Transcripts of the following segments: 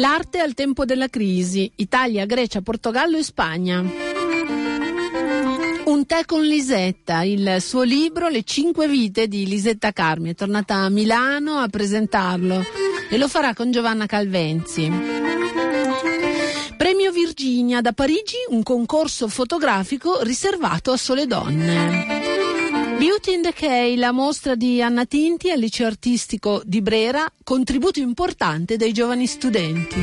L'arte al tempo della crisi, Italia, Grecia, Portogallo e Spagna. Un tè con Lisetta, il suo libro Le cinque vite di Lisetta Carmi. È tornata a Milano a presentarlo e lo farà con Giovanna Calvenzi. Premio Virginia da Parigi, un concorso fotografico riservato a sole donne. Beauty in Decay, la mostra di Anna Tinti al liceo artistico di Brera, contributo importante dai giovani studenti.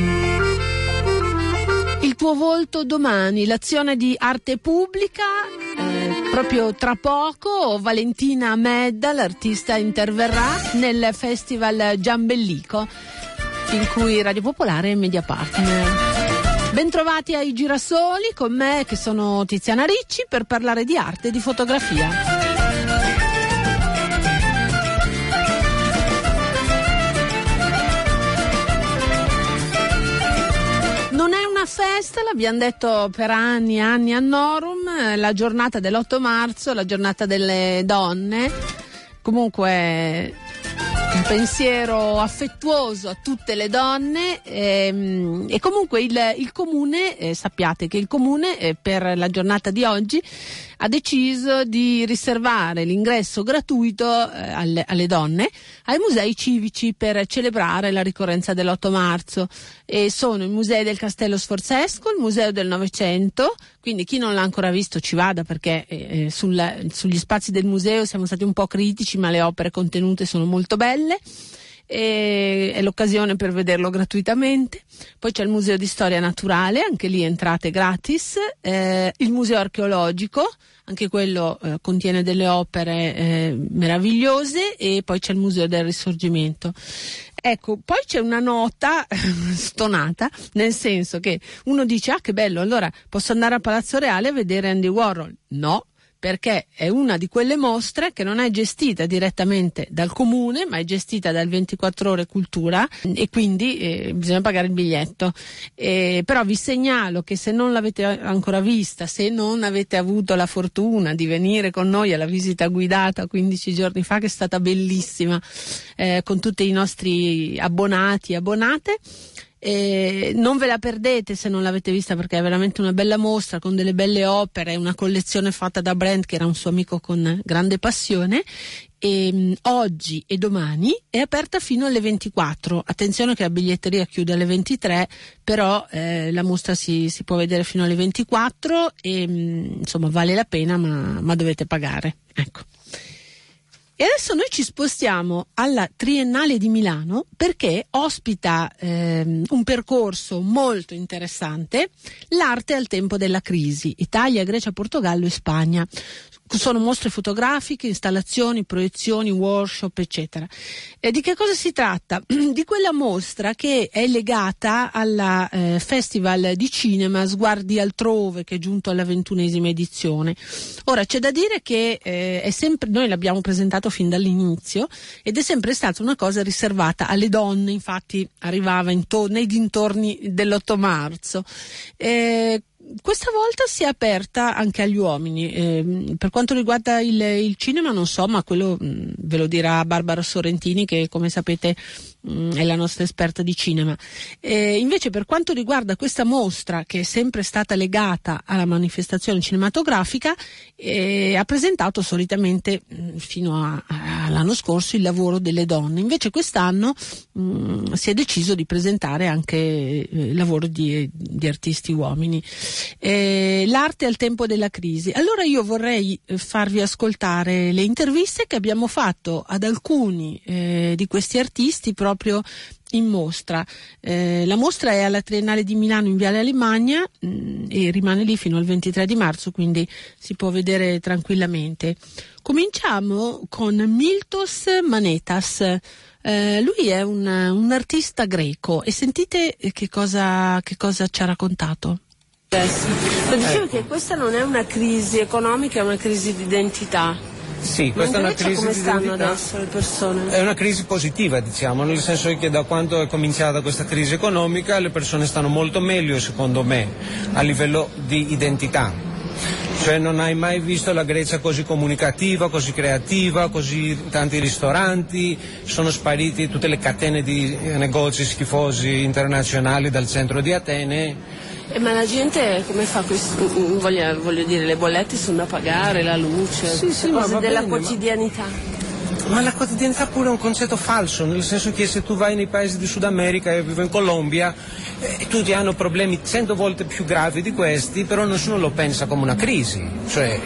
Il tuo volto domani, l'azione di arte pubblica, eh, proprio tra poco Valentina Medda, l'artista, interverrà nel festival Giambellico in cui Radio Popolare è media partner. Bentrovati ai Girasoli con me che sono Tiziana Ricci per parlare di arte e di fotografia. Festa, l'abbiamo detto per anni e anni a Norum, la giornata dell'8 marzo, la giornata delle donne. Comunque un pensiero affettuoso a tutte le donne ehm, e comunque il, il comune, eh, sappiate che il comune eh, per la giornata di oggi ha deciso di riservare l'ingresso gratuito eh, alle, alle, donne ai musei civici per celebrare la ricorrenza dell'8 marzo. E sono i musei del Castello Sforzesco, il museo del Novecento, quindi chi non l'ha ancora visto ci vada perché eh, eh sul, sugli spazi del museo siamo stati un po' critici ma le opere contenute sono molto belle e è l'occasione per vederlo gratuitamente. Poi c'è il Museo di Storia Naturale, anche lì entrate gratis, eh, il Museo Archeologico, anche quello eh, contiene delle opere eh, meravigliose e poi c'è il Museo del Risorgimento. Ecco, poi c'è una nota stonata, nel senso che uno dice ah che bello, allora posso andare a Palazzo Reale a vedere Andy Warhol. No, perché è una di quelle mostre che non è gestita direttamente dal comune, ma è gestita dal 24 ore cultura e quindi eh, bisogna pagare il biglietto. Eh, però vi segnalo che se non l'avete ancora vista, se non avete avuto la fortuna di venire con noi alla visita guidata 15 giorni fa, che è stata bellissima, eh, con tutti i nostri abbonati e abbonate, e non ve la perdete se non l'avete vista perché è veramente una bella mostra con delle belle opere, una collezione fatta da Brent che era un suo amico con grande passione e, um, oggi e domani è aperta fino alle 24. Attenzione che la biglietteria chiude alle 23, però eh, la mostra si, si, può vedere fino alle 24 e um, insomma vale la pena ma, ma dovete pagare. Ecco. E adesso noi ci spostiamo alla Triennale di Milano perché ospita ehm, un percorso molto interessante, l'arte al tempo della crisi, Italia, Grecia, Portogallo e Spagna sono mostre fotografiche, installazioni, proiezioni, workshop, eccetera. E di che cosa si tratta? Di quella mostra che è legata al eh, Festival di Cinema Sguardi altrove che è giunto alla ventunesima edizione. Ora c'è da dire che eh, sempre, noi l'abbiamo presentato fin dall'inizio ed è sempre stata una cosa riservata alle donne, infatti arrivava to- nei dintorni dell'8 marzo. Eh, questa volta si è aperta anche agli uomini. Eh, per quanto riguarda il, il, cinema, non so, ma quello mh, mm, ve lo dirà Barbara Sorrentini, che come sapete mh, mm, è la nostra esperta di cinema. Eh, invece, per quanto riguarda questa mostra, che è sempre stata legata alla manifestazione cinematografica, eh, ha presentato solitamente mh, mm, fino a, all'anno scorso il lavoro delle donne. Invece, quest'anno si è deciso di presentare anche eh, il lavoro di, di artisti uomini eh, l'arte al tempo della crisi. Allora io vorrei eh, farvi ascoltare le interviste che abbiamo fatto ad alcuni eh, di questi artisti proprio in mostra. Eh, la mostra è alla Triennale di Milano in Viale Alemagna mh, mm, e rimane lì fino al 23 di marzo, quindi si può vedere tranquillamente. Cominciamo con Miltos Manetas. Eh, lui è un, un, artista greco e sentite che cosa, che cosa ci ha raccontato. Lo dicevo ecco. che questa non è una crisi economica, è una crisi di identità. Sì, questa è una crisi come stanno adesso le persone? È una crisi positiva, diciamo, nel senso che da quando è cominciata questa crisi economica le persone stanno molto meglio, secondo me, a livello di identità. Cioè non hai mai visto la Grecia così comunicativa, così creativa, così tanti ristoranti, sono spariti tutte le catene di negozi schifosi internazionali dal centro di Atene. Eh, ma la gente come fa? Voglio, voglio, dire, le bollette sono da pagare, la luce, sì, sì, cose della bene, quotidianità. Ma... ma la quotidianità pure è un concetto falso, nel senso che se tu vai nei paesi di Sud America, io vivo in Colombia, eh, tutti hanno problemi cento volte più gravi di questi, però nessuno lo pensa come una crisi. Cioè,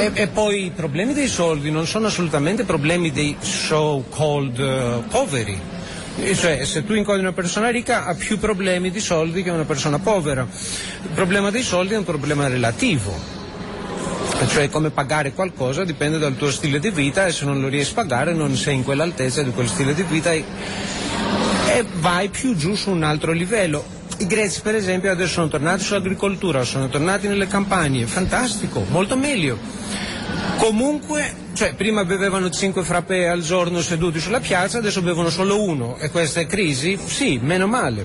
e, e, poi i problemi dei soldi non sono assolutamente problemi dei so-called uh, poveri cioè se tu incontri una persona ricca ha più problemi di soldi che una persona povera. Il problema dei soldi è un problema relativo, cioè come pagare qualcosa dipende dal tuo stile di vita e se non lo riesci a pagare non sei in quell'altezza di quel stile di vita e, e vai più giù su un altro livello. I greci per esempio adesso sono tornati sull'agricoltura, sono tornati nelle campagne, fantastico, molto meglio. Comunque cioè, prima bevevano 5 frappè al giorno seduti sulla piazza, adesso bevono solo uno. E questa è crisi? Sì, meno male.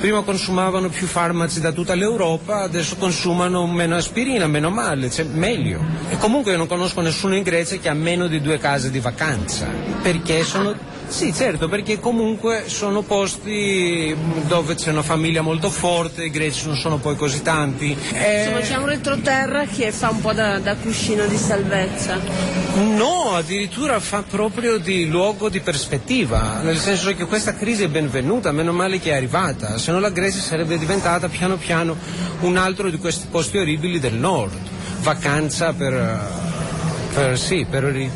Prima consumavano più farmaci da tutta l'Europa, adesso consumano meno aspirina, meno male, cioè meglio. E comunque io non conosco nessuno in Grecia che ha meno di due case di vacanza, perché sono sì, certo, perché comunque sono posti dove c'è una famiglia molto forte, i greci non sono poi così tanti. E... Insomma, c'è un retroterra che fa un po' da, da cuscino di salvezza. No, addirittura fa proprio di luogo di prospettiva, nel senso che questa crisi è benvenuta, meno male che è arrivata, se no la Grecia sarebbe diventata piano piano un altro di questi posti orribili del nord, vacanza per, per sì, per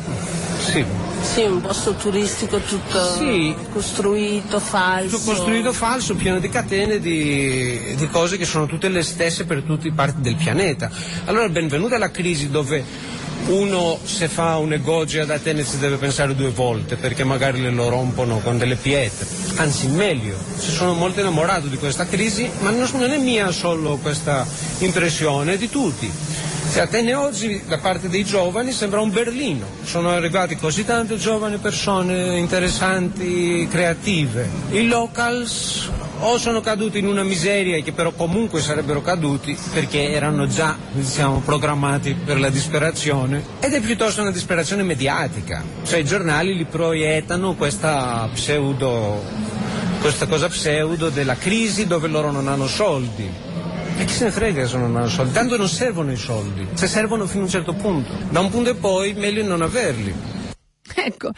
sì, sì, un posto turistico tutto sì, costruito, falso. Tutto costruito falso, pieno di catene di, di, cose che sono tutte le stesse per tutte le parti del pianeta. Allora benvenuta la crisi dove uno se fa un negozio ad Atene si deve pensare due volte perché magari le lo rompono con delle pietre. Anzi meglio, ci sono molto innamorato di questa crisi, ma non è mia solo questa impressione, è di tutti cioè, Atene oggi da parte dei giovani sembra un Berlino, sono arrivati così tante giovani persone interessanti, creative. I locals o sono caduti in una miseria che però comunque sarebbero caduti perché erano già diciamo, programmati per la disperazione ed è piuttosto una disperazione mediatica, cioè i giornali li proiettano questa pseudo, questa cosa pseudo della crisi dove loro non hanno soldi e chi se ne frega se non hanno soldi? Tanto non servono i soldi, se servono fino a un certo punto. Da un punto e poi meglio non averli. Ecco,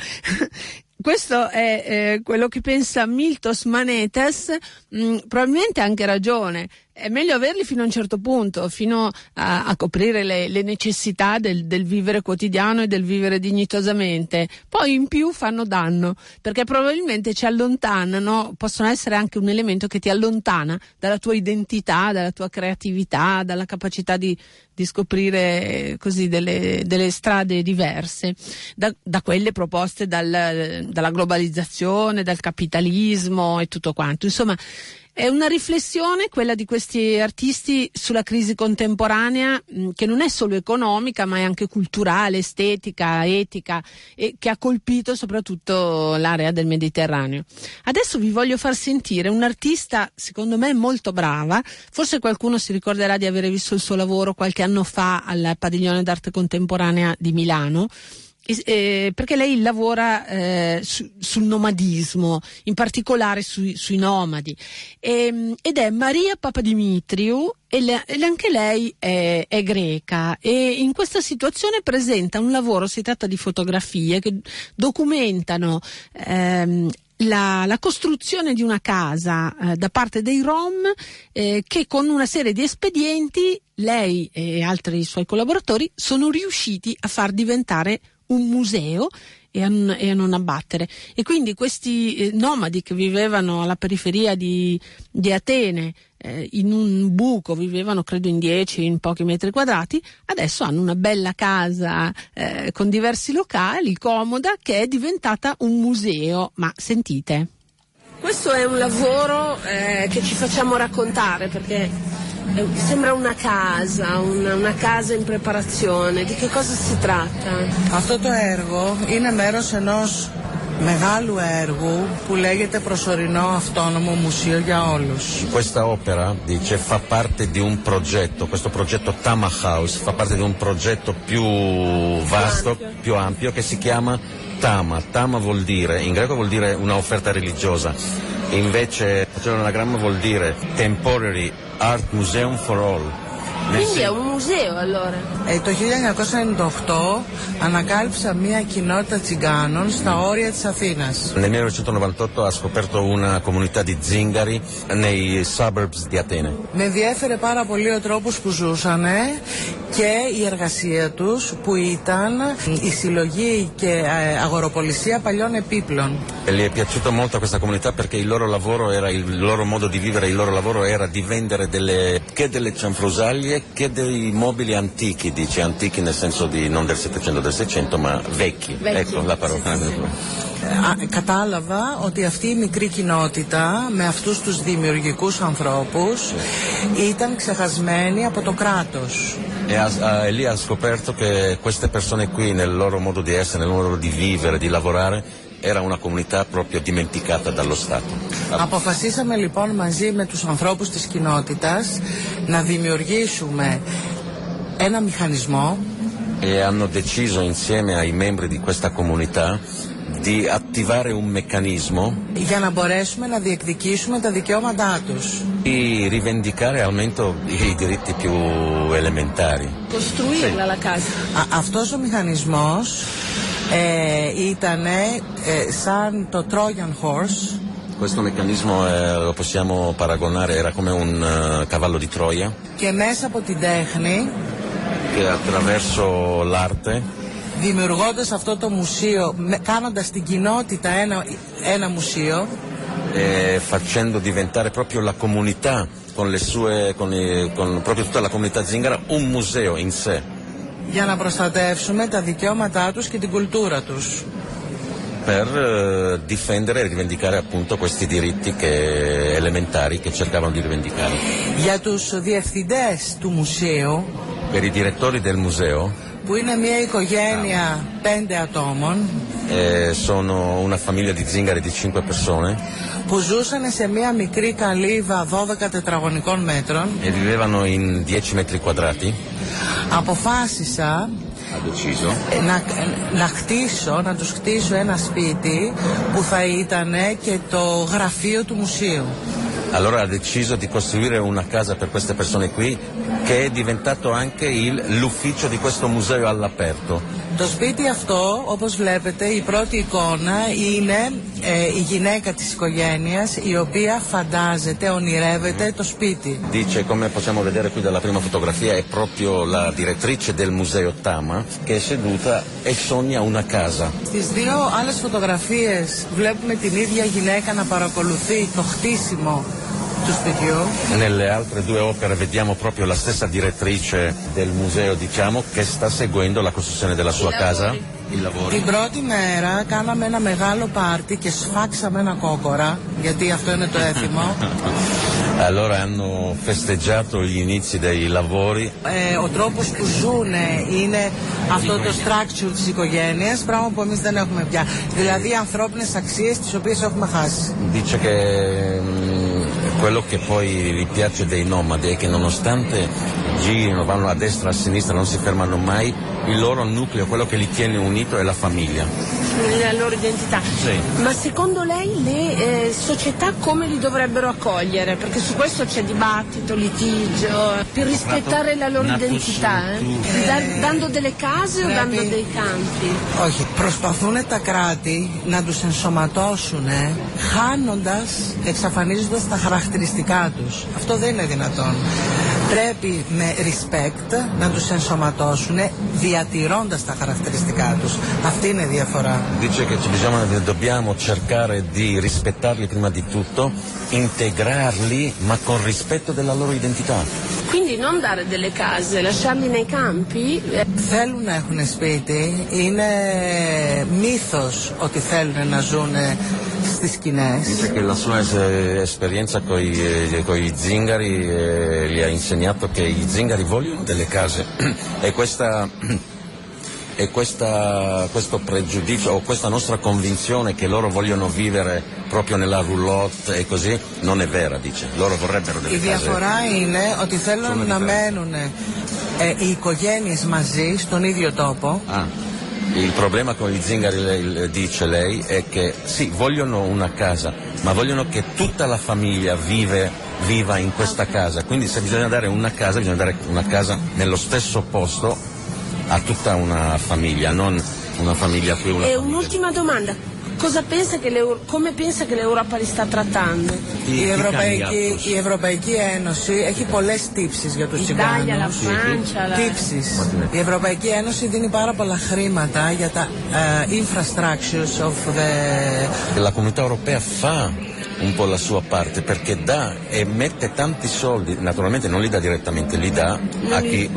questo è eh, quello che pensa Miltos Manetes, mh, mm, probabilmente ha anche ragione è meglio averli fino a un certo punto, fino a, a coprire le, le necessità del, del, vivere quotidiano e del vivere dignitosamente. Poi in più fanno danno, perché probabilmente ci allontanano, possono essere anche un elemento che ti allontana dalla tua identità, dalla tua creatività, dalla capacità di, di scoprire così delle, delle strade diverse da, da quelle proposte dal, dalla globalizzazione, dal capitalismo e tutto quanto. Insomma, è una riflessione quella di questi artisti sulla crisi contemporanea mh, che non è solo economica ma è anche culturale, estetica, etica e che ha colpito soprattutto l'area del Mediterraneo. Adesso vi voglio far sentire un'artista secondo me molto brava, forse qualcuno si ricorderà di aver visto il suo lavoro qualche anno fa al Padiglione d'arte contemporanea di Milano eh, perché lei lavora eh, su, sul nomadismo, in particolare sui, sui nomadi, e, ehm, ed è Maria Papadimitriou e, le, e anche lei è, è, greca e in questa situazione presenta un lavoro, si tratta di fotografie che documentano ehm, la, la, costruzione di una casa eh, da parte dei Rom eh, che con una serie di espedienti lei e altri suoi collaboratori sono riusciti a far diventare un museo e a, e a, non abbattere. E quindi questi eh, nomadi che vivevano alla periferia di, di Atene, eh, in un buco, vivevano credo in 10, in pochi metri quadrati, adesso hanno una bella casa eh, con diversi locali, comoda, che è diventata un museo. Ma sentite. Questo è un lavoro eh, che ci facciamo raccontare perché sembra una casa, una, una, casa in preparazione. Di che cosa si tratta? Αυτό το έργο είναι μέρος ενός μεγάλου έργου που λέγεται Προσωρινό Αυτόνομο Μουσείο για Όλους. Questa opera dice fa parte di un progetto, questo progetto Tama House fa parte di un progetto più vasto, più ampio che si chiama Tama. Tama vuol dire, in greco vuol dire una offerta religiosa, invece facendo l'anagramma vuol dire Temporary Art Museum for All. Quindi è un museo allora. Ε, το 1998 ανακάλυψα μια κοινότητα τσιγκάνων στα όρια της Αθήνας. Nel 1998 ha scoperto una comunità di zingari nei suburbs di Atene. Με ενδιέφερε πάρα πολύ ο τρόπος που ζούσανε και η εργασία τους που ήταν η συλλογή και ε, αγοροπολισία παλιών επίπλων. E gli è piaciuto molto a questa comunità perché il loro lavoro era il loro modo di vivere, il loro lavoro era di vendere delle, che delle cianfrusaglie che dei mobili antichi, dice antichi nel senso di non del 700 del 600 ma vecchi. Vecchi. Ecco la parola. Α, κατάλαβα ότι αυτή η μικρή κοινότητα με αυτούς τους δημιουργικούς ανθρώπους ήταν ξεχασμένη από το κράτος. E, ha- ha- e lì ha scoperto che queste persone qui nel loro modo di essere, nel loro modo di vivere, di lavorare, era una comunità proprio dimenticata dallo Stato. Αποφασίσαμε λοιπόν μαζί με τους ανθρώπους της κοινότητας να δημιουργήσουμε ένα μηχανισμό E hanno deciso insieme ai membri di questa comunità di attivare un meccanismo για να μπορέσουμε να διεκδικήσουμε τα δικαιώματά τους. di rivendicare almeno i diritti più elementari. Costruirla la casa. Α, αυτός ο μηχανισμός ε, ήταν σαν το Trojan Horse Questo meccanismo eh, lo possiamo paragonare, era come un eh, cavallo di Troia και μέσα από την τέχνη che attraverso l'arte δημιουργώντας αυτό το μουσείο, με- κάνοντας την κοινότητα ένα, ένα μουσείο, e facendo diventare proprio la comunità con le sue, con, i- con proprio tutta la comunità zingara un museo in sé Για να προστατεύσουμε τα δικαιώματά τους και την κουλτούρα τους. per eh, difendere e rivendicare appunto questi diritti che- elementari che cercavano di rivendicare. Για τους διευθυντές του μουσείου, Per i direttori del museo που είναι μια οικογένεια πέντε ατόμων, eh, sono una famiglia di zingari di 5 persone. Που ζούσαν σε μια μικρή καλύβα 12 τετραγωνικών μέτρων, e vivevano in 10 metri quadrati. αποφάσισα Ha deciso. Να, να χτίσω, να τους χτίσω ένα σπίτι που θα ήταν και το γραφείο του μουσείου. Allora ha deciso di costruire una casa per queste persone qui che è diventato anche il- l'ufficio di questo museo all'aperto. Το σπίτι αυτό, όπως βλέπετε, η πρώτη εικόνα είναι ε, η γυναίκα της οικογένειας η οποία φαντάζεται, ονειρεύεται το σπίτι. Dice, come possiamo vedere qui dalla prima fotografia, è proprio la direttrice del museo Tama che è seduta e sogna una casa. Στις δύο άλλες φωτογραφίες βλέπουμε την ίδια γυναίκα να παρακολουθεί το χτίσιμο του σπιτιού. Nelle altre due opere vediamo proprio la stessa direttrice del museo, diciamo, che sta seguendo la costruzione della sua casa. I lavori. Την πρώτη μέρα κάναμε ένα μεγάλο πάρτι και σφάξαμε ένα κόκορα, γιατί αυτό είναι το έθιμο. Allora hanno festeggiato gli inizi dei lavori ε, ο τρόπος που ζουν είναι αυτό το structure της οικογένειας, πράγμα που εμείς δεν έχουμε πια. Δηλαδή οι ανθρώπινες αξίες τις οποίες έχουμε χάσει. Dice che mm, quello che poi gli piace dei nomadi è che nonostante girino, vanno a destra e a sinistra, non si fermano mai, il loro nucleo, quello che li tiene unito è la famiglia. La loro identità. Sì. Ma secondo lei le eh, società come li dovrebbero accogliere? Perché su questo c'è dibattito, litigio, per rispettare la loro Una identità. eh? cultura. Da- dando delle case o Πρέπει- dando dei campi? Όχι, προσπαθούν τα κράτη να τους ενσωματώσουν χάνοντας, εξαφανίζοντας τα χαρακτηριστικά τους. Αυτό δεν είναι δυνατόν. Πρέπει με respect να τους ενσωματώσουν διατηρώντας τα χαρακτηριστικά τους. Αυτή είναι η διαφορά. Dice che ci bisogna- dobbiamo cercare di rispettarli prima di tutto, integrarli ma con rispetto della loro identità. Quindi non dare delle case, lasciarli nei campi? eh, Θέλουν να έχουν σπίτι, είναι μύθος ότι θέλουν να ζουν στις σκηνές. Dice che la sua es- esperienza con i zingari eh, gli ha insegnato che i zingari vogliono delle case e questa e questa, questo pregiudizio o questa nostra convinzione che loro vogliono vivere proprio nella roulotte e così non è vera, dice. Loro vorrebbero delle Η case. διαφορά είναι ότι θέλουν Sono να differenti. μένουν ε, οι οικογένειες μαζί στον ίδιο τόπο Ah, il problema con gli zingari, lei- dice lei, è che sì, vogliono una casa, ma vogliono che tutta la famiglia vive- viva in questa casa. Quindi se bisogna dare una casa, bisogna dare una casa nello stesso posto a tutta una famiglia, non una famiglia qui, una E famiglia. un'ultima domanda Cosa pensa che l'Eu- come pensa che l'Europa li sta trattando? Τι- η τι κάνει Ευρωπαϊκή, αυτός. η Ευρωπαϊκή Ένωση έχει πολλές τύψεις για τους L'Italia, la τσιγκάνους. Francia, la... Τύψεις. Η Ευρωπαϊκή Ένωση δίνει πάρα πολλά χρήματα για τα ε, infrastructures of the La comunità europea fa un po' la sua parte perché dà e mette tanti soldi, naturalmente non li dà direttamente, li dà a chi,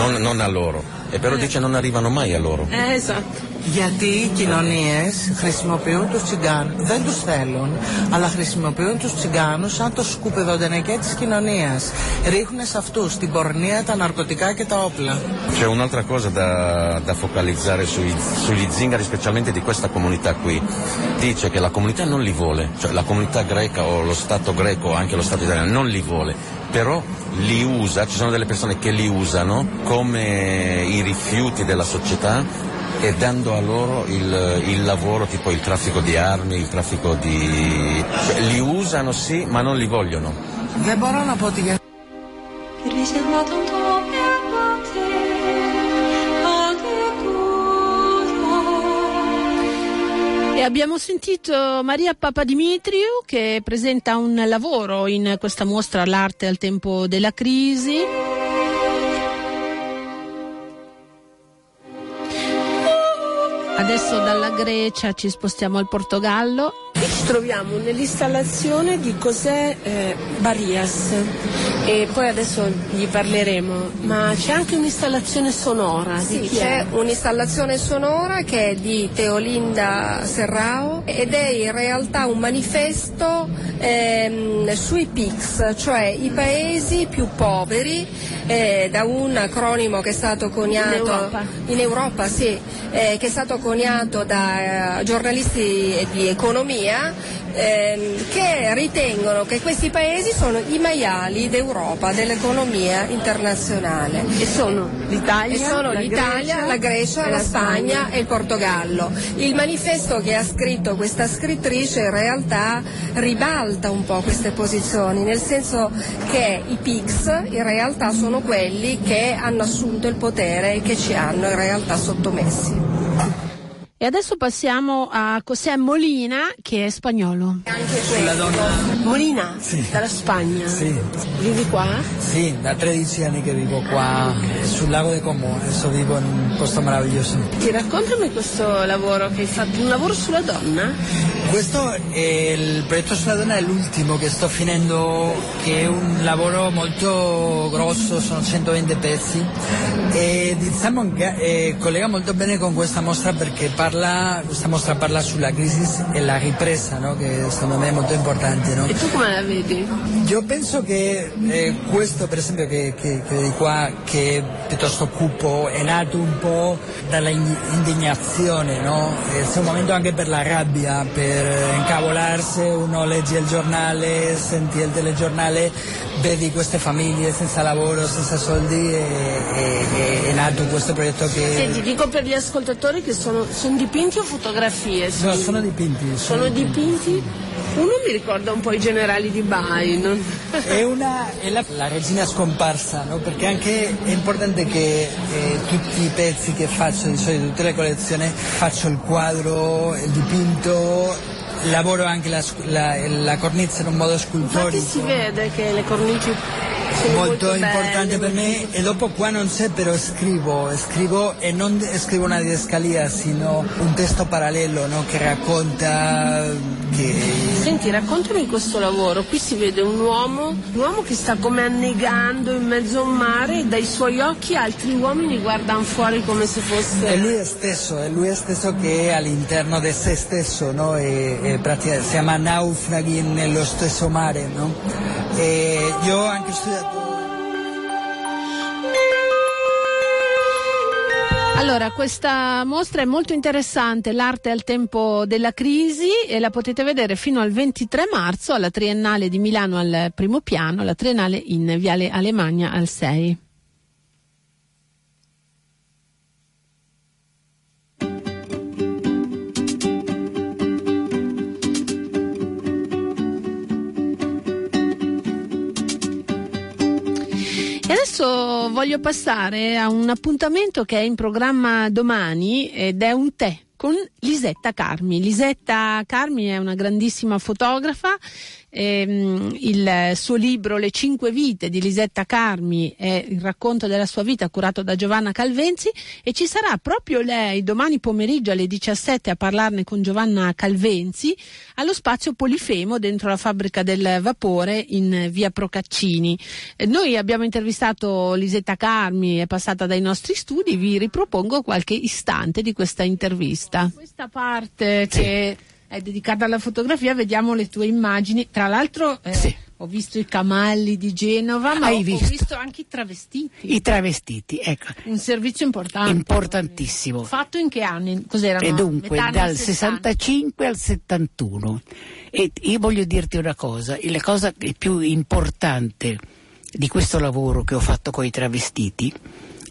non, non a loro, e però dice non arrivano mai a loro. Eh, esatto. Γιατί οι κοινωνίες χρησιμοποιούν τους τσιγκάνους, δεν τους θέλουν, αλλά χρησιμοποιούν τους τσιγκάνους σαν το σκουπιδό τενεκέ της κοινωνίας. Ρίχνουν σε αυτούς την πορνεία, τα ναρκωτικά και τα όπλα. C'è un'altra cosa da, da focalizzare sui- sugli zingari, specialmente di questa comunità qui. Dice che la comunità non li vuole, cioè la comunità greca o lo Stato greco o anche lo Stato italiano non li vuole, però li usa, ci sono delle persone che li usano come i rifiuti della società e dando a loro il, il, lavoro tipo il traffico di armi, il traffico di... li usano sì ma non li vogliono. Deborah Napotica. Riservato E abbiamo sentito Maria Papa Dimitriu che presenta un lavoro in questa mostra L'arte al tempo della crisi. Adesso dalla Grecia ci spostiamo al Portogallo. E ci troviamo nell'installazione di cos'è eh, Barias e poi adesso gli parleremo, ma c'è anche un'installazione sonora Sì, c'è un'installazione sonora che è di Teolinda Serrao ed è in realtà un manifesto ehm, sui PICS, cioè i paesi più poveri, eh, da un acronimo che è stato coniato In Europa? in Europa, sì, eh, che è stato coniato da eh, giornalisti di economia ehm, che ritengono che questi paesi sono i maiali d'Europa, dell'economia internazionale. E sono l'Italia, E sono la l'Italia, Grecia la Grecia, la Spagna e il Portogallo. Il manifesto che ha scritto questa scrittrice in realtà ribalta un po' queste posizioni, nel senso che i PICS in realtà sono quelli che hanno assunto il potere e che ci hanno in realtà sottomessi. E adesso passiamo a José Molina che è spagnolo. Molina, Sì. dalla Spagna. Sì, Vivi qua? sì, da 13 anni che vivo qua sul lago di Como, adesso vivo in un posto meraviglioso. Ti raccontami questo lavoro che hai fatto, un lavoro sulla donna? Questo è il progetto sulla donna è l'ultimo che sto finendo, che è un lavoro molto grosso, sono 120 pezzi e diciamo che eh, collega molto bene con questa mostra perché parla, questa mostra parla sulla crisi e la ripresa, no? che secondo me è molto importante. no? E tu come la vedi? Io penso che eh, questo per esempio che, che, che vedi qua, che è piuttosto cupo, è nato un po' dalla in- indignazione, no? Eh, C'è un momento anche per la rabbia, per eh, incavolarsi, uno legge il giornale, senti il telegiornale, vedi queste famiglie senza lavoro, senza soldi e, e- e- è nato questo progetto che... Senti, dico per gli ascoltatori che sono, sono dipinti o fotografie? No, sono dipinti. Sono dipinti? Uno mi ricorda un po' i generali di Bai, non- È, una, è la, la regina scomparsa, no? perché anche è importante che eh, tutti i pezzi che faccio, di solito tutte le collezioni, faccio il quadro, il dipinto, lavoro anche la, la- la cornice in un modo Infatti scultorico. si vede che le cornici sono molto, importante per me e dopo qua non c'è però scrivo, scrivo e non scrivo una didascalia sino un testo parallelo no? che racconta che Senti, raccontami questo lavoro. Qui si vede un uomo, un uomo che sta come annegando in mezzo a un mare e dai suoi occhi altri uomini guardano fuori come se fosse... È lui stesso, è lui stesso che è all'interno di se stesso, no? E- e pratica- si chiama naufraghi nello stesso mare. No? Io ho anche studiato Allora, questa mostra è molto interessante, l'arte al tempo della crisi e la potete vedere fino al 23 marzo alla Triennale di Milano al primo piano, la Triennale in Viale Alemagna al 6. Adesso voglio passare a un appuntamento che è in programma domani ed è un tè con Lisetta Carmi. Lisetta Carmi è una grandissima fotografa. Ehm, il suo libro Le cinque vite di Lisetta Carmi è il racconto della sua vita curato da Giovanna Calvenzi e ci sarà proprio lei domani pomeriggio alle 17 a parlarne con Giovanna Calvenzi allo spazio Polifemo dentro la fabbrica del vapore in via Procaccini. Eh, Noi abbiamo intervistato Lisetta Carmi, è passata dai nostri studi, vi ripropongo qualche istante di questa intervista. Questa parte che è dedicata alla fotografia, vediamo le tue immagini. Tra l'altro eh, Sì. ho visto i camalli di Genova, ma Hai ho, ho visto? visto anche i travestiti. I travestiti, ecco, Un servizio importante. importantissimo. Fatto in che anni? Cos'erano? E dunque Metà dal 60. 65 al 71. E io voglio dirti una cosa, la cosa più importante di questo lavoro che ho fatto con i travestiti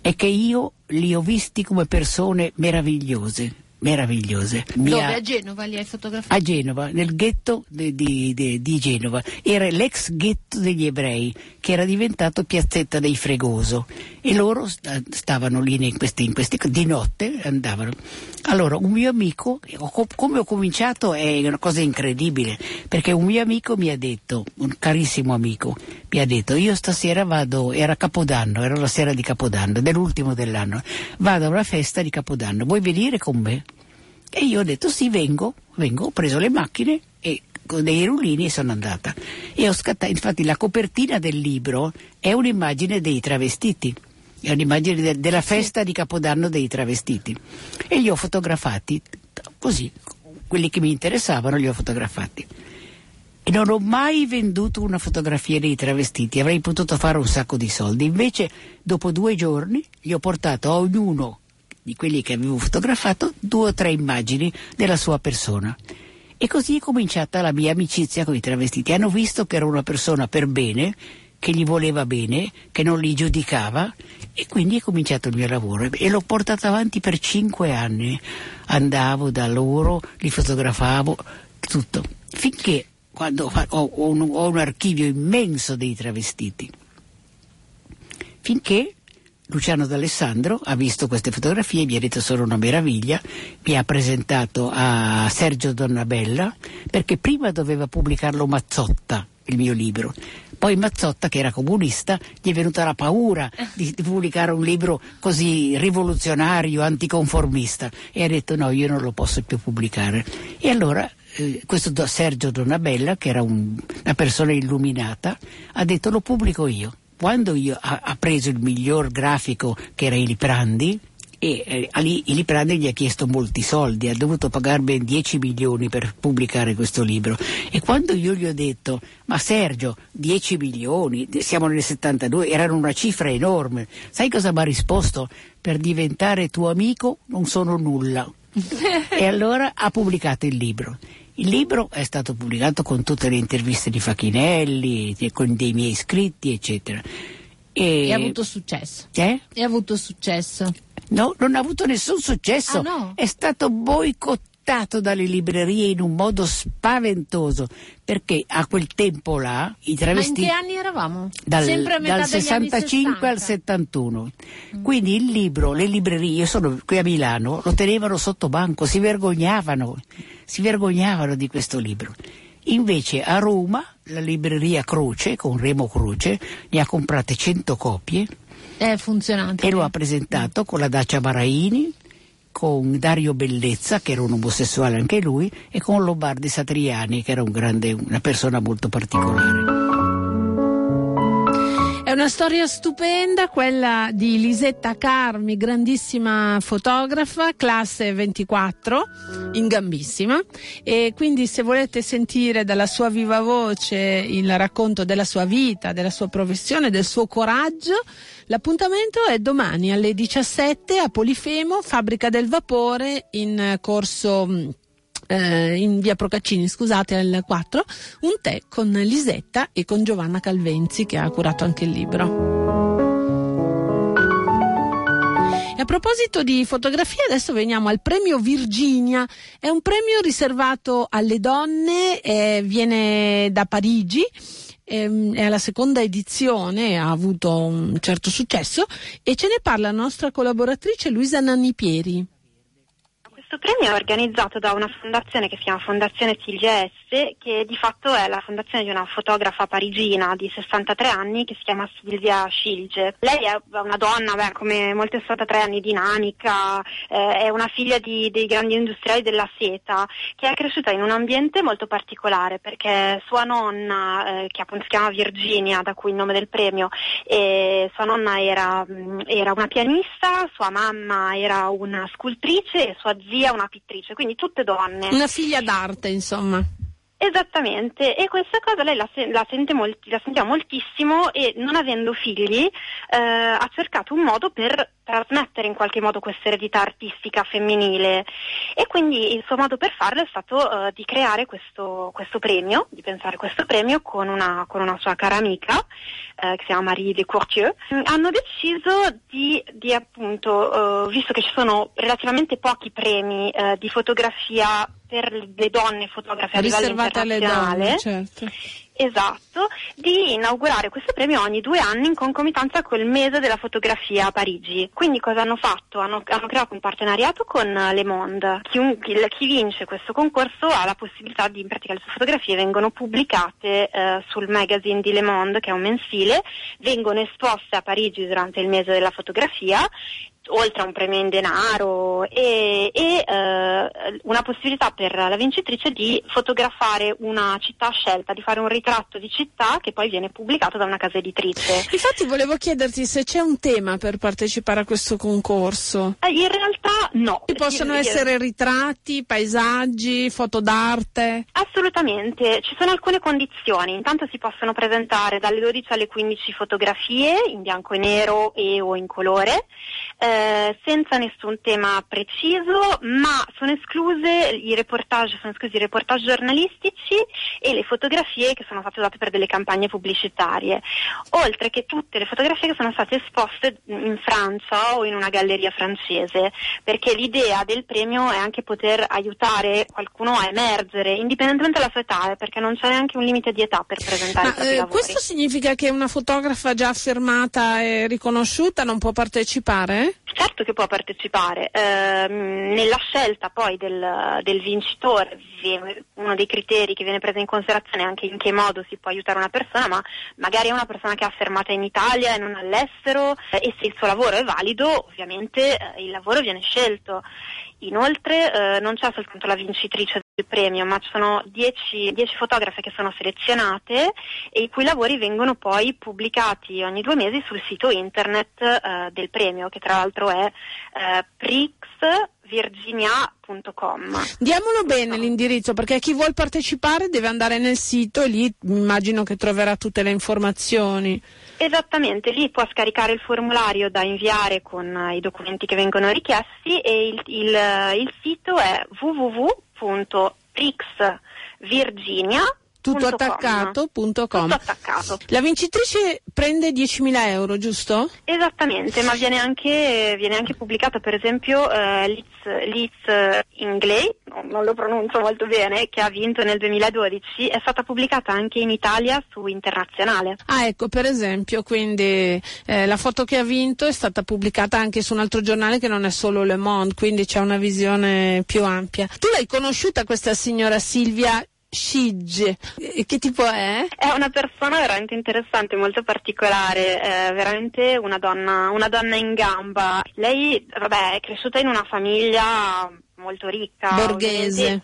è che io li ho visti come persone meravigliose, meravigliose. Mi Dove? A Genova li hai fotografati? a Genova, nel ghetto di, di- di- Genova. Era l'ex ghetto degli ebrei che era diventato piazzetta dei Fregoso e loro sta- stavano lì in questi, in questi- di notte andavano. Allora un mio amico, come ho cominciato è una cosa incredibile perché un mio amico mi ha detto, un carissimo amico, mi ha detto io stasera vado, era Capodanno, era la sera di Capodanno, dell'ultimo dell'anno, vado a una festa di Capodanno, vuoi venire con me? E io ho detto sì, vengo, vengo, ho preso le macchine e con dei rullini e sono andata. E ho scattato, infatti la copertina del libro è un'immagine dei travestiti, è un'immagine de- della festa di Capodanno dei travestiti. E li ho fotografati così, quelli che mi interessavano li ho fotografati. E non ho mai venduto una fotografia dei travestiti, avrei potuto fare un sacco di soldi. Invece, dopo due giorni, gli ho portato a ognuno di quelli che avevo fotografato due o tre immagini della sua persona. E così è cominciata la mia amicizia con i travestiti. Hanno visto che ero una persona per bene, che gli voleva bene, che non li giudicava e quindi è cominciato il mio lavoro e l'ho portato avanti per cinque anni. Andavo da loro, li fotografavo, tutto. Finché quando ho un, ho un archivio immenso dei travestiti. Finché Luciano D'Alessandro ha visto queste fotografie, mi ha detto sono una meraviglia, mi ha presentato a Sergio Donnabella perché prima doveva pubblicarlo Mazzotta, il mio libro. Poi Mazzotta, che era comunista, gli è venuta la paura di, pubblicare un libro così rivoluzionario, anticonformista e ha detto no, io non lo posso più pubblicare. E allora eh, questo Sergio Donnabella, che era un- una persona illuminata, ha detto lo pubblico io. Quando io ha, ha preso il miglior grafico che era Iliprandi, e eh, a lì Iliprandi gli ha chiesto molti soldi, ha dovuto pagare ben 10 milioni per pubblicare questo libro. E quando io gli ho detto, ma Sergio, 10 milioni, siamo nel 72, erano una cifra enorme, sai cosa mi ha risposto? Per diventare tuo amico non sono nulla. e allora ha pubblicato il libro. Il libro è stato pubblicato con tutte le interviste di Facchinelli, con dei miei scritti, eccetera. E, E ha avuto successo. Eh? E ha avuto successo. No, non ha avuto nessun successo. Ah, no? È stato boicottato dalle librerie in un modo spaventoso perché a quel tempo là i Ma in travestiti che anni eravamo? dal, Sempre a metà dal degli 65 anni al 60. 71. Quindi il libro, le librerie, io sono qui a Milano, lo tenevano sotto banco, si vergognavano, si vergognavano di questo libro. Invece a Roma la libreria Croce, con Remo Croce, ne ha comprate 100 copie È funzionante. e lo ha presentato con la Dacia Maraini, con Dario Bellezza, che era un omosessuale anche lui, e con Lombardi Satriani, che era un grande, una persona molto particolare. Una storia stupenda, quella di Lisetta Carmi, grandissima fotografa, classe 24, in gambissima. E quindi se volete sentire dalla sua viva voce il racconto della sua vita, della sua professione, del suo coraggio, l'appuntamento è domani alle 17 a Polifemo, Fabbrica del Vapore, in corso eh, in via Procaccini, scusate, al 4, un tè con Lisetta e con Giovanna Calvenzi che ha curato anche il libro. E a proposito di fotografia, adesso veniamo al premio Virginia. È un premio riservato alle donne, eh, viene da Parigi ehm, è alla seconda edizione, ha avuto un certo successo e ce ne parla la nostra collaboratrice Luisa Nannipieri. Questo premio è organizzato da una fondazione che si chiama Fondazione Silvia S, che di fatto è la fondazione di una fotografa parigina di 63 anni che si chiama Silvia Scilge. Lei è una donna, beh, come molte 63 anni, dinamica, eh, è una figlia di, dei grandi industriali della seta, che è cresciuta in un ambiente molto particolare perché sua nonna, eh, che appunto si chiama Virginia, da cui il nome del premio, sua nonna era, era una pianista, sua mamma era una scultrice e sua zia una pittrice, quindi tutte donne. Una figlia d'arte, insomma. Esattamente, e questa cosa lei la, la, sente molti, la sentiva moltissimo e non avendo figli eh, ha cercato un modo per trasmettere in qualche modo questa eredità artistica femminile e quindi il suo modo per farlo è stato uh, di creare questo, questo, premio, di pensare questo premio con una, con una sua cara amica uh, che si chiama Marie de Courtieu. Hanno deciso di, di appunto, uh, visto che ci sono relativamente pochi premi di fotografia per le donne fotografe a livello internazionale, donne, certo. Esatto, di inaugurare questo premio ogni due anni in concomitanza col mese della fotografia a Parigi. Quindi cosa hanno fatto? Hanno, hanno creato un partenariato con Le Monde. Chi, chi, vince questo concorso ha la possibilità di, in pratica le sue fotografie vengono pubblicate eh, sul magazine di Le Monde, che è un mensile, vengono esposte a Parigi durante il mese della fotografia oltre a un premio in denaro e, e eh, una possibilità per la vincitrice di fotografare una città scelta, di fare un ritratto di città che poi viene pubblicato da una casa editrice. Infatti volevo chiederti se c'è un tema per partecipare a questo concorso. Eh, in realtà no. Ci possono essere ritratti, paesaggi, foto d'arte? Assolutamente, ci sono alcune condizioni. Intanto si possono presentare dalle 12 alle 15 fotografie in bianco e nero e o in colore. Eh, eh, senza nessun tema preciso, ma sono escluse i reportage, sono esclusi i reportage giornalistici e le fotografie che sono state usate per delle campagne pubblicitarie, oltre che tutte le fotografie che sono state esposte in Francia o in una galleria francese, perché l'idea del premio è anche poter aiutare qualcuno a emergere, indipendentemente dalla sua età, perché non c'è neanche un limite di età per presentare ma, eh. Questo significa che una fotografa già affermata e riconosciuta non può partecipare? Certo che può partecipare, eh, nella scelta poi del, del, vincitore uno dei criteri che viene preso in considerazione è anche in che modo si può aiutare una persona, ma magari è una persona che è affermata in Italia e non all'estero eh, e se il suo lavoro è valido ovviamente eh, il lavoro viene scelto. Inoltre eh, non c'è soltanto la vincitrice del premio, ma ci sono 10 fotografe che sono selezionate e i cui lavori vengono poi pubblicati ogni due mesi sul sito internet eh, del premio, che tra l'altro è eh, prixvirginia.com. Diamolo bene l'indirizzo perché chi vuole partecipare deve andare nel sito e lì immagino che troverà tutte le informazioni. Esattamente, lì può scaricare il formulario da inviare con i documenti che vengono richiesti e il, il, il sito è www.prixvirginia.com tutto attaccato.com. Tutto attaccato. La vincitrice prende 10.000 euro, giusto? Esattamente, ma viene anche, viene anche pubblicato per esempio eh, Liz, Liz Ingley, non lo pronuncio molto bene, che ha vinto nel 2012, è stata pubblicata anche in Italia su Internazionale. Ah ecco, per esempio, quindi eh, la foto che ha vinto è stata pubblicata anche su un altro giornale che non è solo Le Monde, quindi c'è una visione più ampia. Tu l'hai conosciuta questa signora Silvia Scigge. Che tipo è? È una persona veramente interessante, molto particolare, è veramente una donna, una donna in gamba. Lei, vabbè, è cresciuta in una famiglia molto ricca. Borghese.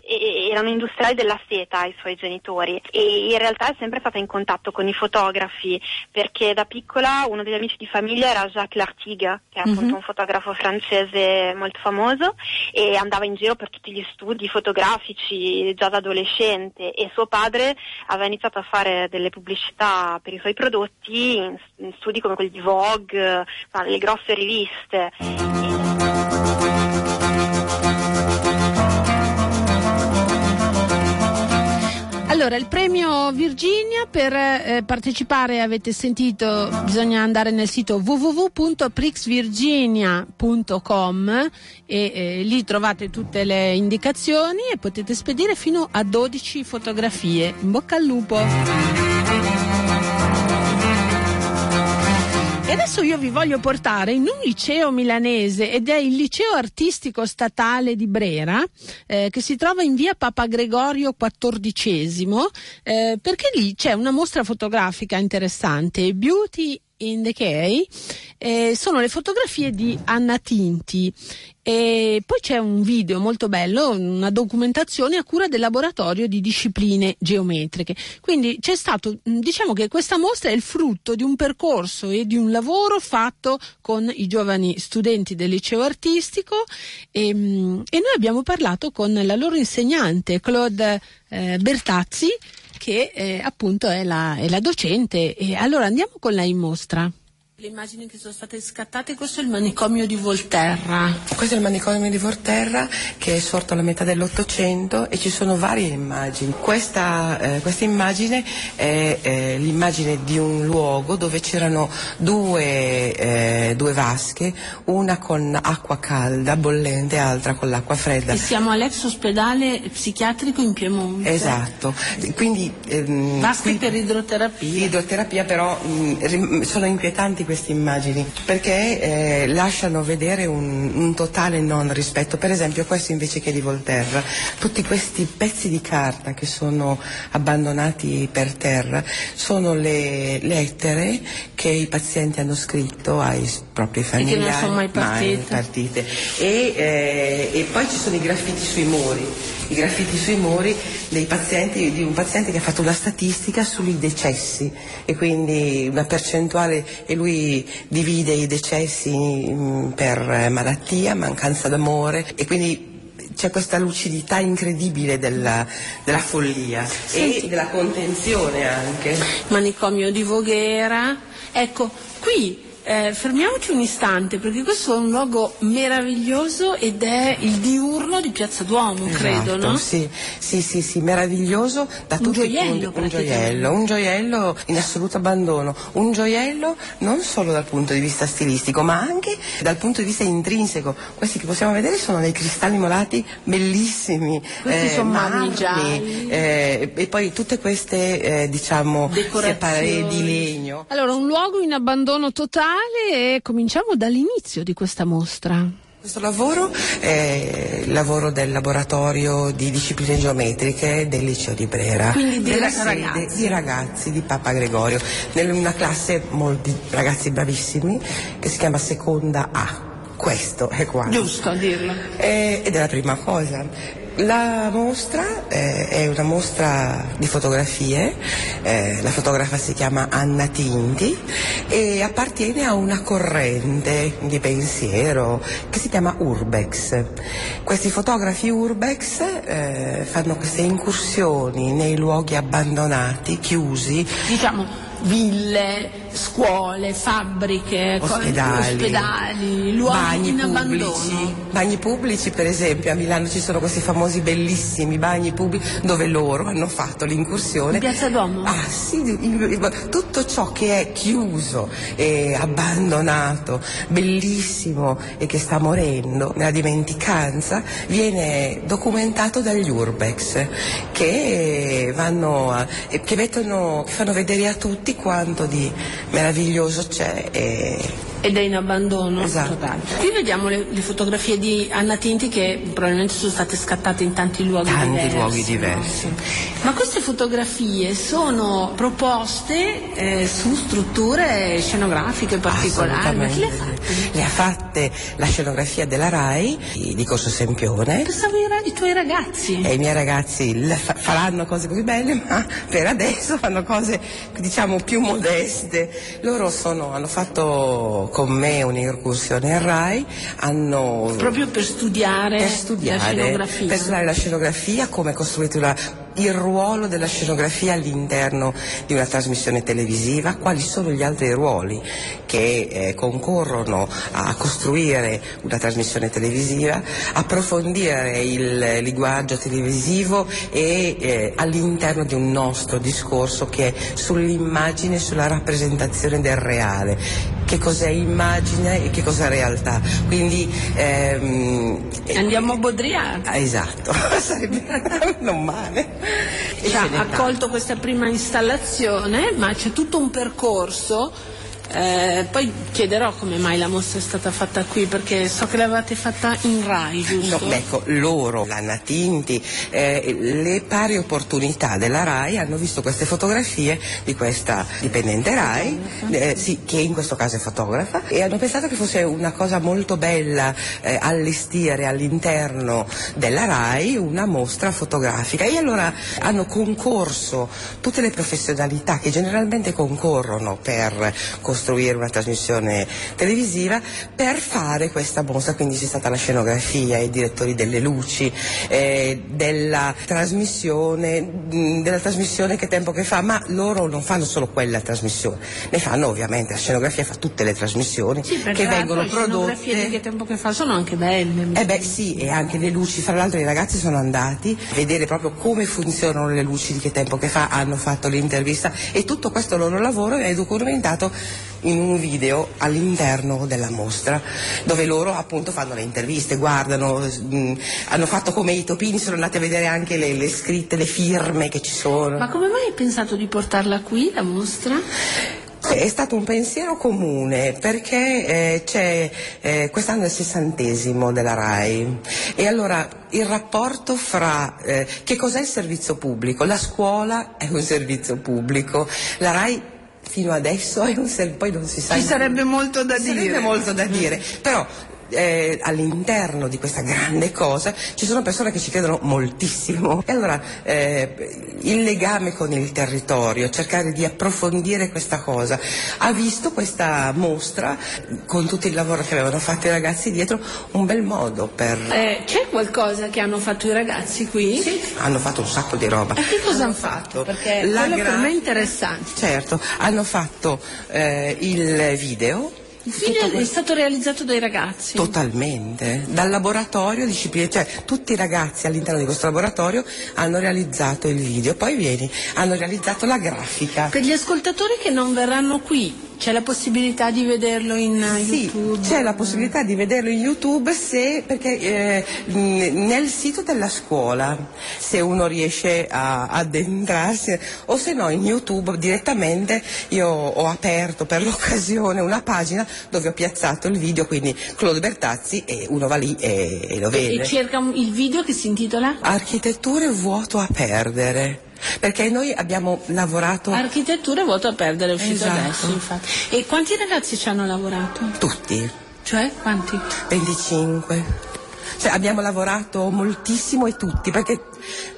erano industriali della seta i suoi genitori e in realtà è sempre stata in contatto con i fotografi perché da piccola uno degli amici di famiglia era Jacques Lartigue, che è appunto Mhm. un fotografo francese molto famoso e andava in giro per tutti gli studi fotografici già da adolescente e suo padre aveva iniziato a fare delle pubblicità per i suoi prodotti in, in studi come quelli di Vogue, le grosse riviste. Allora, il premio Virginia per eh, partecipare avete sentito bisogna andare nel sito www.prixvirginia.com e eh, lì trovate tutte le indicazioni e potete spedire fino a 12 fotografie. In bocca al lupo! E adesso io vi voglio portare in un liceo milanese ed è il liceo artistico statale di Brera eh, che si trova in via Papa Gregorio XIV eh, perché lì c'è una mostra fotografica interessante, Beauty in Decay, eh, sono le fotografie di Anna Tinti e poi c'è un video molto bello, una documentazione a cura del laboratorio di discipline geometriche. Quindi c'è stato, mh, diciamo che questa mostra è il frutto di un percorso e di un lavoro fatto con i giovani studenti del liceo artistico e, mh, e noi abbiamo parlato con la loro insegnante Claude eh, Bertazzi che eh, appunto è la, è la docente. E allora andiamo con lei in mostra. Le immagini che sono state scattate, questo è il manicomio di Volterra. Questo è il manicomio di Volterra che è sorto alla metà dell'Ottocento e ci sono varie immagini. Questa, eh, questa immagine è eh, l'immagine di un luogo dove c'erano due, eh, due vasche, una con acqua calda, bollente, e altra con l'acqua fredda. E siamo all'ex ospedale psichiatrico in Piemonte. Esatto, quindi ehm, Vasche per idroterapia. Idroterapia però mh, rim- sono inquietanti queste immagini perché eh, lasciano vedere un, un totale non rispetto. Per esempio questo invece che di Volterra, tutti questi pezzi di carta che sono abbandonati per terra sono le lettere che i pazienti hanno scritto ai propri che familiari. non sono mai partite. partite. E, eh, e poi ci sono i graffiti sui muri, i graffiti sui muri dei pazienti, di un paziente che ha fatto una statistica sui decessi e quindi una percentuale e lui divide i decessi mm, per eh, malattia, mancanza d'amore e quindi c'è questa lucidità incredibile della, della follia e della contenzione anche. Manicomio di Voghera. Ecco, qui eh, fermiamoci un istante perché questo è un luogo meraviglioso ed è il diurno di Piazza Duomo, credo, Esatto, no? Sì, sì, sì, sì, meraviglioso da Un tutti i gioiello, punti. Un gioiello, un gioiello in assoluto abbandono, un gioiello non solo dal punto di vista stilistico, ma anche dal punto di vista intrinseco. Questi che possiamo vedere sono dei cristalli molati bellissimi, Questi sono marmi gialli. eh, e poi tutte queste, eh, diciamo, di legno. Allora, un luogo in abbandono totale e cominciamo dall'inizio di questa mostra. Questo lavoro è il lavoro del laboratorio di discipline geometriche del liceo di Brera. Quindi di Della ra- sede ragazzi. di ragazzi di Papa Gregorio, in una classe molti ragazzi bravissimi che si chiama Seconda A. Questo è quanto. Giusto a dirlo. Eh, ed è la prima cosa. La mostra eh, è una mostra di fotografie, eh, la fotografa si chiama Anna Tinti e appartiene a una corrente di pensiero che si chiama Urbex. Questi fotografi Urbex eh, fanno queste incursioni nei luoghi abbandonati, chiusi, Diciamo ville, scuole, fabbriche, ospedali, ospedali, luoghi bagni in pubblici. abbandono. Bagni pubblici, per esempio, a Milano ci sono questi famosi bellissimi bagni pubblici dove loro hanno fatto l'incursione. In Piazza Duomo? Ah sì, tutto ciò che è chiuso e abbandonato, bellissimo e che sta morendo nella dimenticanza, viene documentato dagli urbex che vanno a- che mettono, che fanno vedere a tutti quanto di meraviglioso c'è e Ed è in abbandono Esatto. totale. Qui vediamo le, le fotografie di Anna Tinti che probabilmente sono state scattate in tanti luoghi tanti diversi. luoghi diversi. Ma queste fotografie sono proposte eh, su strutture scenografiche particolari. Ma chi le ha fatte? le ha fatte la scenografia della RAI di, Corso Sempione. Pensavo i, i tuoi ragazzi. E i miei ragazzi fa- faranno cose così belle, ma per adesso fanno cose diciamo più modeste. Loro sono- hanno fatto con me un'incursione al RAI, hanno Proprio per studiare, per la studiare, scenografia. per studiare la scenografia, come costruite una- il ruolo della scenografia all'interno di una trasmissione televisiva, quali sono gli altri ruoli che eh, concorrono a costruire una trasmissione televisiva, approfondire il linguaggio televisivo e eh, all'interno di un nostro discorso che è sull'immagine, sulla rappresentazione del reale, che cos'è immagine e che cos'è realtà. Quindi ehm, Andiamo a Baudrillard. Ah, Esatto, sarebbe non male. Ha accolto questa prima installazione, ma c'è tutto un percorso. Eh, poi chiederò come mai la mostra è stata fatta qui, perché so che l'avevate fatta in Rai, giusto? No, ecco, loro, l'Anna Tinti, eh, le pari opportunità della RAI hanno visto queste fotografie di questa dipendente RAI, eh, sì, che in questo caso è fotografa, e hanno pensato che fosse una cosa molto bella eh, allestire all'interno della RAI una mostra fotografica e allora hanno concorso tutte le professionalità che generalmente concorrono per costruire una trasmissione televisiva per fare questa mostra, quindi c'è stata la scenografia, i direttori delle luci, eh, della trasmissione, mh, della trasmissione che tempo che fa, ma loro non fanno solo quella trasmissione, ne fanno ovviamente, la scenografia fa tutte le trasmissioni Sì, che vengono le scenografie prodotte. di che tempo che fa sono anche belle. Eh beh sì, e anche le luci, fra l'altro i ragazzi sono andati a vedere proprio come funzionano le luci di che tempo che fa, hanno fatto l'intervista e tutto questo loro lavoro è documentato in un video all'interno della mostra, dove loro appunto fanno le interviste, guardano, mh, hanno fatto come i topini, sono andati a vedere anche le, le scritte, le firme che ci sono. Ma come mai hai pensato di portarla qui, la mostra? È stato un pensiero comune perché eh, c'è eh, quest'anno è il sessantesimo della RAI e allora il rapporto fra eh, che cos'è il servizio pubblico? La scuola è un servizio pubblico, la RAI fino adesso è un poi non si sa. Ci sarebbe molto da Ci sarebbe dire. molto da dire, però eh, all'interno di questa grande cosa ci sono persone che ci credono moltissimo e allora eh, il legame con il territorio, cercare di approfondire questa cosa, ha visto questa mostra con tutto il lavoro che avevano fatto i ragazzi dietro un bel modo per... Eh, c'è qualcosa che hanno fatto i ragazzi qui? Hanno fatto un sacco di roba. E che cosa hanno fatto? Perché La quello per gra- me è interessante. Certo, hanno fatto eh, il video. Il video è stato realizzato dai ragazzi. Totalmente, dal laboratorio disciplina, cioè tutti i ragazzi all'interno di questo laboratorio hanno realizzato il video, poi vieni, hanno realizzato la grafica. Per gli ascoltatori che non verranno qui, c'è la possibilità di vederlo in eh, Sì, YouTube? c'è la possibilità di vederlo in YouTube se, perché eh, nel sito della scuola, se uno riesce a addentrarsi, o se no in YouTube direttamente io ho aperto per l'occasione una pagina dove ho piazzato il video, quindi Claude Bertazzi, e uno va lì e, e lo vede. E cerca il video che si intitola Architetture vuoto a perdere. Perché noi abbiamo lavorato Architettura vuoto a perdere, è uscito Esatto. adesso infatti. E quanti ragazzi ci hanno lavorato? tutti, Cioè, quanti? 25. Cioè abbiamo lavorato moltissimo e tutti, perché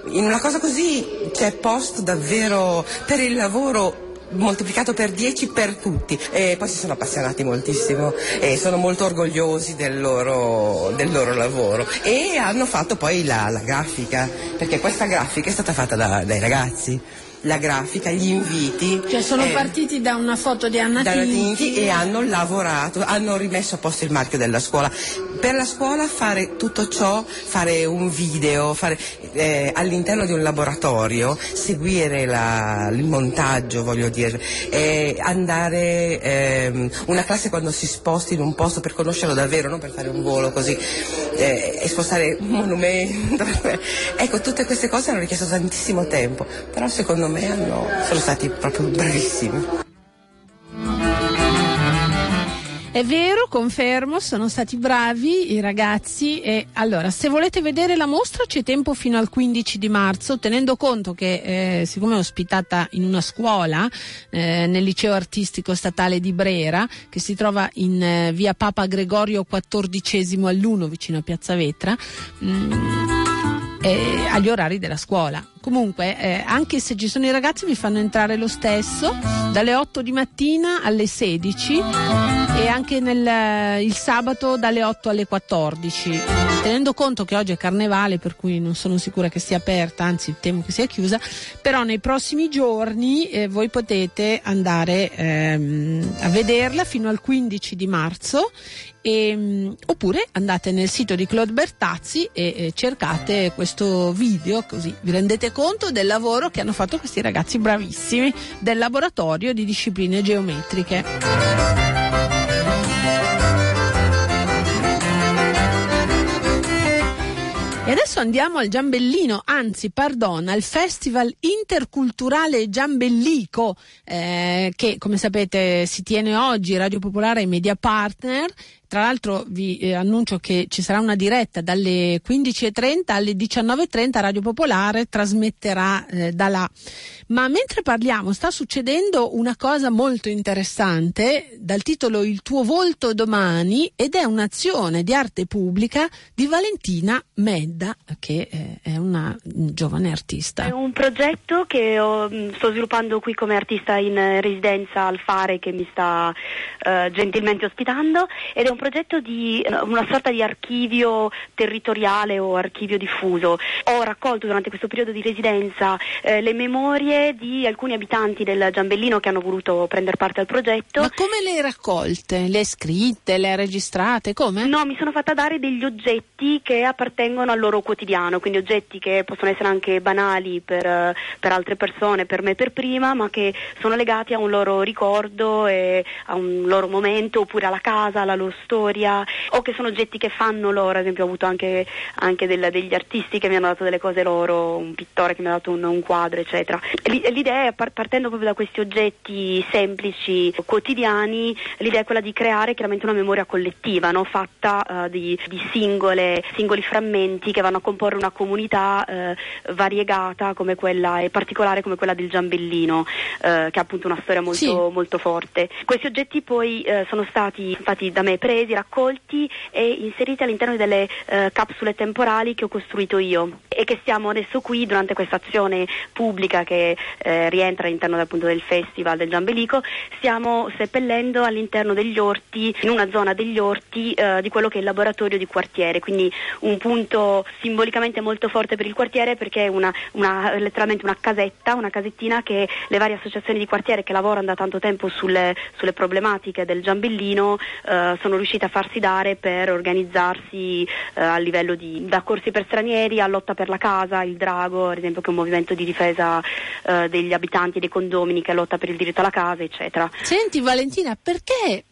in una cosa così c'è posto davvero per il lavoro moltiplicato per 10 per tutti. E poi si sono appassionati moltissimo e sono molto orgogliosi del loro, del loro lavoro. E hanno fatto poi la, la grafica perché questa grafica è stata fatta da- dai ragazzi la grafica, gli inviti Cioè sono eh, partiti da una foto di Anna Tinti. E hanno lavorato, hanno rimesso a posto il marchio della scuola. Per la scuola fare tutto ciò, fare un video, fare, eh, all'interno di un laboratorio, seguire la- il montaggio, voglio dire, e andare ehm, una classe quando si sposta in un posto per conoscerlo davvero, non per fare un volo così, eh, e spostare un monumento. ecco, tutte queste cose hanno richiesto tantissimo tempo, però secondo me hanno- sono stati proprio bravissimi. È vero, confermo, sono stati bravi i ragazzi e allora se volete vedere la mostra c'è tempo fino al 15 di marzo, tenendo conto che eh, siccome è ospitata in una scuola eh, nel liceo artistico statale di Brera che si trova in eh, via Papa Gregorio XIV all'1 vicino a Piazza Vetra, mh, eh, agli orari della scuola. Comunque, eh, anche se ci sono i ragazzi, vi fanno entrare lo stesso dalle 8 di mattina alle 16 e anche nel, eh, il sabato dalle 8 alle 14. Tenendo conto che oggi è carnevale, per cui non sono sicura che sia aperta, anzi temo che sia chiusa, però nei prossimi giorni eh, voi potete andare ehm, a vederla fino al 15 di marzo e, mh, oppure andate nel sito di Claude Bertazzi e, e cercate questo video così vi rendete conto del lavoro che hanno fatto questi ragazzi bravissimi del laboratorio di discipline geometriche. E adesso andiamo al Giambellino, anzi, pardon, al Festival Interculturale Giambellico, eh, che come sapete si tiene oggi Radio Popolare e Media Partner. Tra l'altro vi eh, annuncio che ci sarà una diretta dalle 15.30 alle 19.30 Radio Popolare trasmetterà eh, da là. Ma mentre parliamo sta succedendo una cosa molto interessante dal titolo Il tuo volto domani ed è un'azione di arte pubblica di Valentina Medda che eh, è una giovane artista. È un progetto che ho, mh, sto sviluppando qui come artista in residenza al Fare che mi sta eh, gentilmente ospitando ed è un progetto di eh, una sorta di archivio territoriale o archivio diffuso. Ho raccolto durante questo periodo di residenza eh, le memorie di alcuni abitanti del Giambellino che hanno voluto prendere parte al progetto. Ma come le hai raccolte? Le hai scritte, le hai registrate? Come? No, mi sono fatta dare degli oggetti che appartengono al loro quotidiano, quindi oggetti che possono essere anche banali per, eh, per altre persone, per me per prima, ma che sono legati a un loro ricordo e a un loro momento, oppure alla casa, alla loro storia, o che sono oggetti che fanno loro, ad esempio ho avuto anche, anche del- degli artisti che mi hanno dato delle cose loro, un pittore che mi ha dato un, un quadro, eccetera. L'i- L'idea è, par- partendo proprio da questi oggetti semplici, quotidiani, l'idea è quella di creare chiaramente una memoria collettiva, no? fatta eh, di, di singole, singoli frammenti che vanno a comporre una comunità eh, variegata come quella e particolare come quella del Giambellino, eh, che ha appunto una storia molto, Sì. molto forte. Questi oggetti poi sono stati, stati da me presi, raccolti e inseriti all'interno delle eh, capsule temporali che ho costruito io e che stiamo adesso qui durante questa azione pubblica che eh, rientra all'interno appunto del festival del Giambelico, stiamo seppellendo all'interno degli orti, in una zona degli orti eh, di quello che è il laboratorio di quartiere, quindi un punto simbolicamente molto forte per il quartiere perché è una, una- letteralmente una casetta, una casettina che le varie associazioni di quartiere che lavorano da tanto tempo sulle, sulle problematiche del Giambellino eh, sono riuscite a farsi dare per organizzarsi eh, a livello di da corsi per stranieri a lotta per la casa, il Drago, ad esempio che è un movimento di difesa eh, degli abitanti dei condomini che lotta per il diritto alla casa, eccetera. Senti Valentina, perché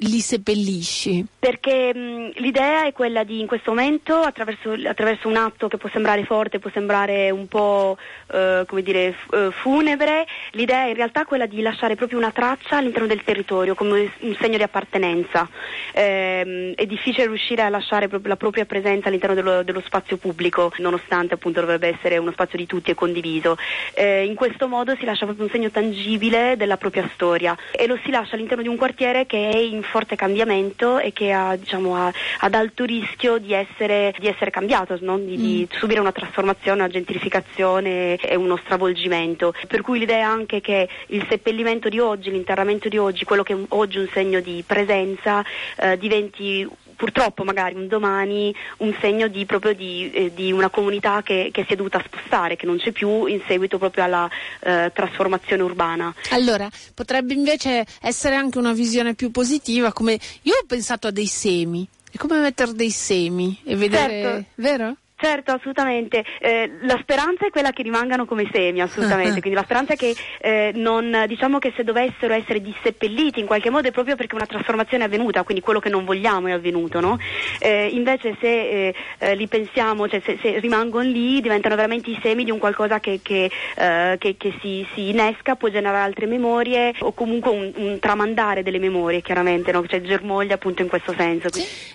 li seppellisci? Perché mh, l'idea è quella di in questo momento, attraverso, attraverso un atto che può sembrare forte, può sembrare un po' eh, come dire, f- eh, funebre, l'idea è in realtà quella di lasciare proprio una traccia all'interno del territorio come un segno di appartenenza. Ehm, è difficile riuscire a lasciare proprio la propria presenza all'interno dello, dello spazio pubblico, nonostante appunto dovrebbe essere uno spazio di tutti e condiviso. Eh, in questo modo si lascia proprio un segno tangibile della propria storia e lo si lascia all'interno di un quartiere che è in forte cambiamento e che ha, diciamo, ha- ad alto rischio di essere, di essere cambiato, no? di, di subire una trasformazione, una gentrificazione e uno stravolgimento. Per cui l'idea è anche che il seppellimento di oggi, l'interramento di oggi, quello che è oggi un segno di presenza, eh, diventi purtroppo magari un domani un segno di, proprio di, eh, di una comunità che, che si è dovuta spostare, che non c'è più in seguito proprio alla eh, trasformazione urbana. Allora, potrebbe invece essere anche una visione più positiva, come io ho pensato a dei semi. È come mettere dei semi e vedere, Certo. vero? Certo, assolutamente. Eh, la speranza è quella che rimangano come semi, assolutamente. Quindi la speranza è che eh, non, diciamo che se dovessero essere disseppelliti in qualche modo è proprio perché una trasformazione è avvenuta, quindi quello che non vogliamo è avvenuto, no? Eh, invece se eh, eh, li pensiamo, cioè se, se, rimangono lì, diventano veramente i semi di un qualcosa che, che, eh, che, che si, si, innesca, può generare altre memorie o comunque un, un tramandare delle memorie, chiaramente, no? Cioè germoglia appunto in questo senso.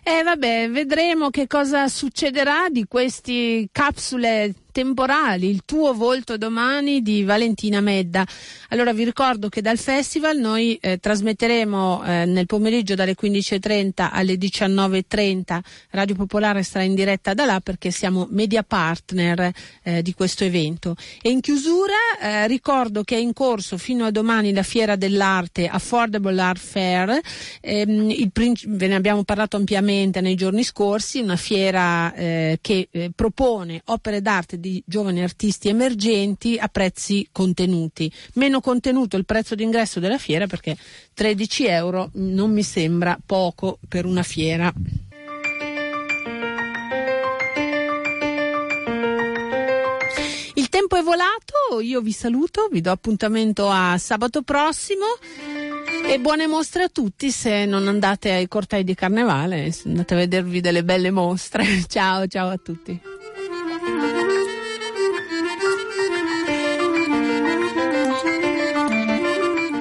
Eh vabbè, vedremo che cosa succederà di questo queste capsule temporali, il tuo volto domani di Valentina Medda. Allora vi ricordo che dal festival noi eh, trasmetteremo eh, nel pomeriggio dalle 15.30 alle 19.30, Radio Popolare sarà in diretta da là perché siamo media partner eh, di questo evento. E in chiusura eh, ricordo che è in corso fino a domani la fiera dell'arte Affordable Art Fair, ehm, princi- ve ne abbiamo parlato ampiamente nei giorni scorsi, una fiera eh, che eh, propone opere d'arte di giovani artisti emergenti a prezzi contenuti. Meno contenuto il prezzo d'ingresso della fiera perché 13 euro non mi sembra poco per una fiera. Il tempo è volato, io vi saluto, vi do appuntamento a sabato prossimo e buone mostre a tutti se non andate ai cortei di carnevale, andate a vedervi delle belle mostre. Ciao, ciao a tutti.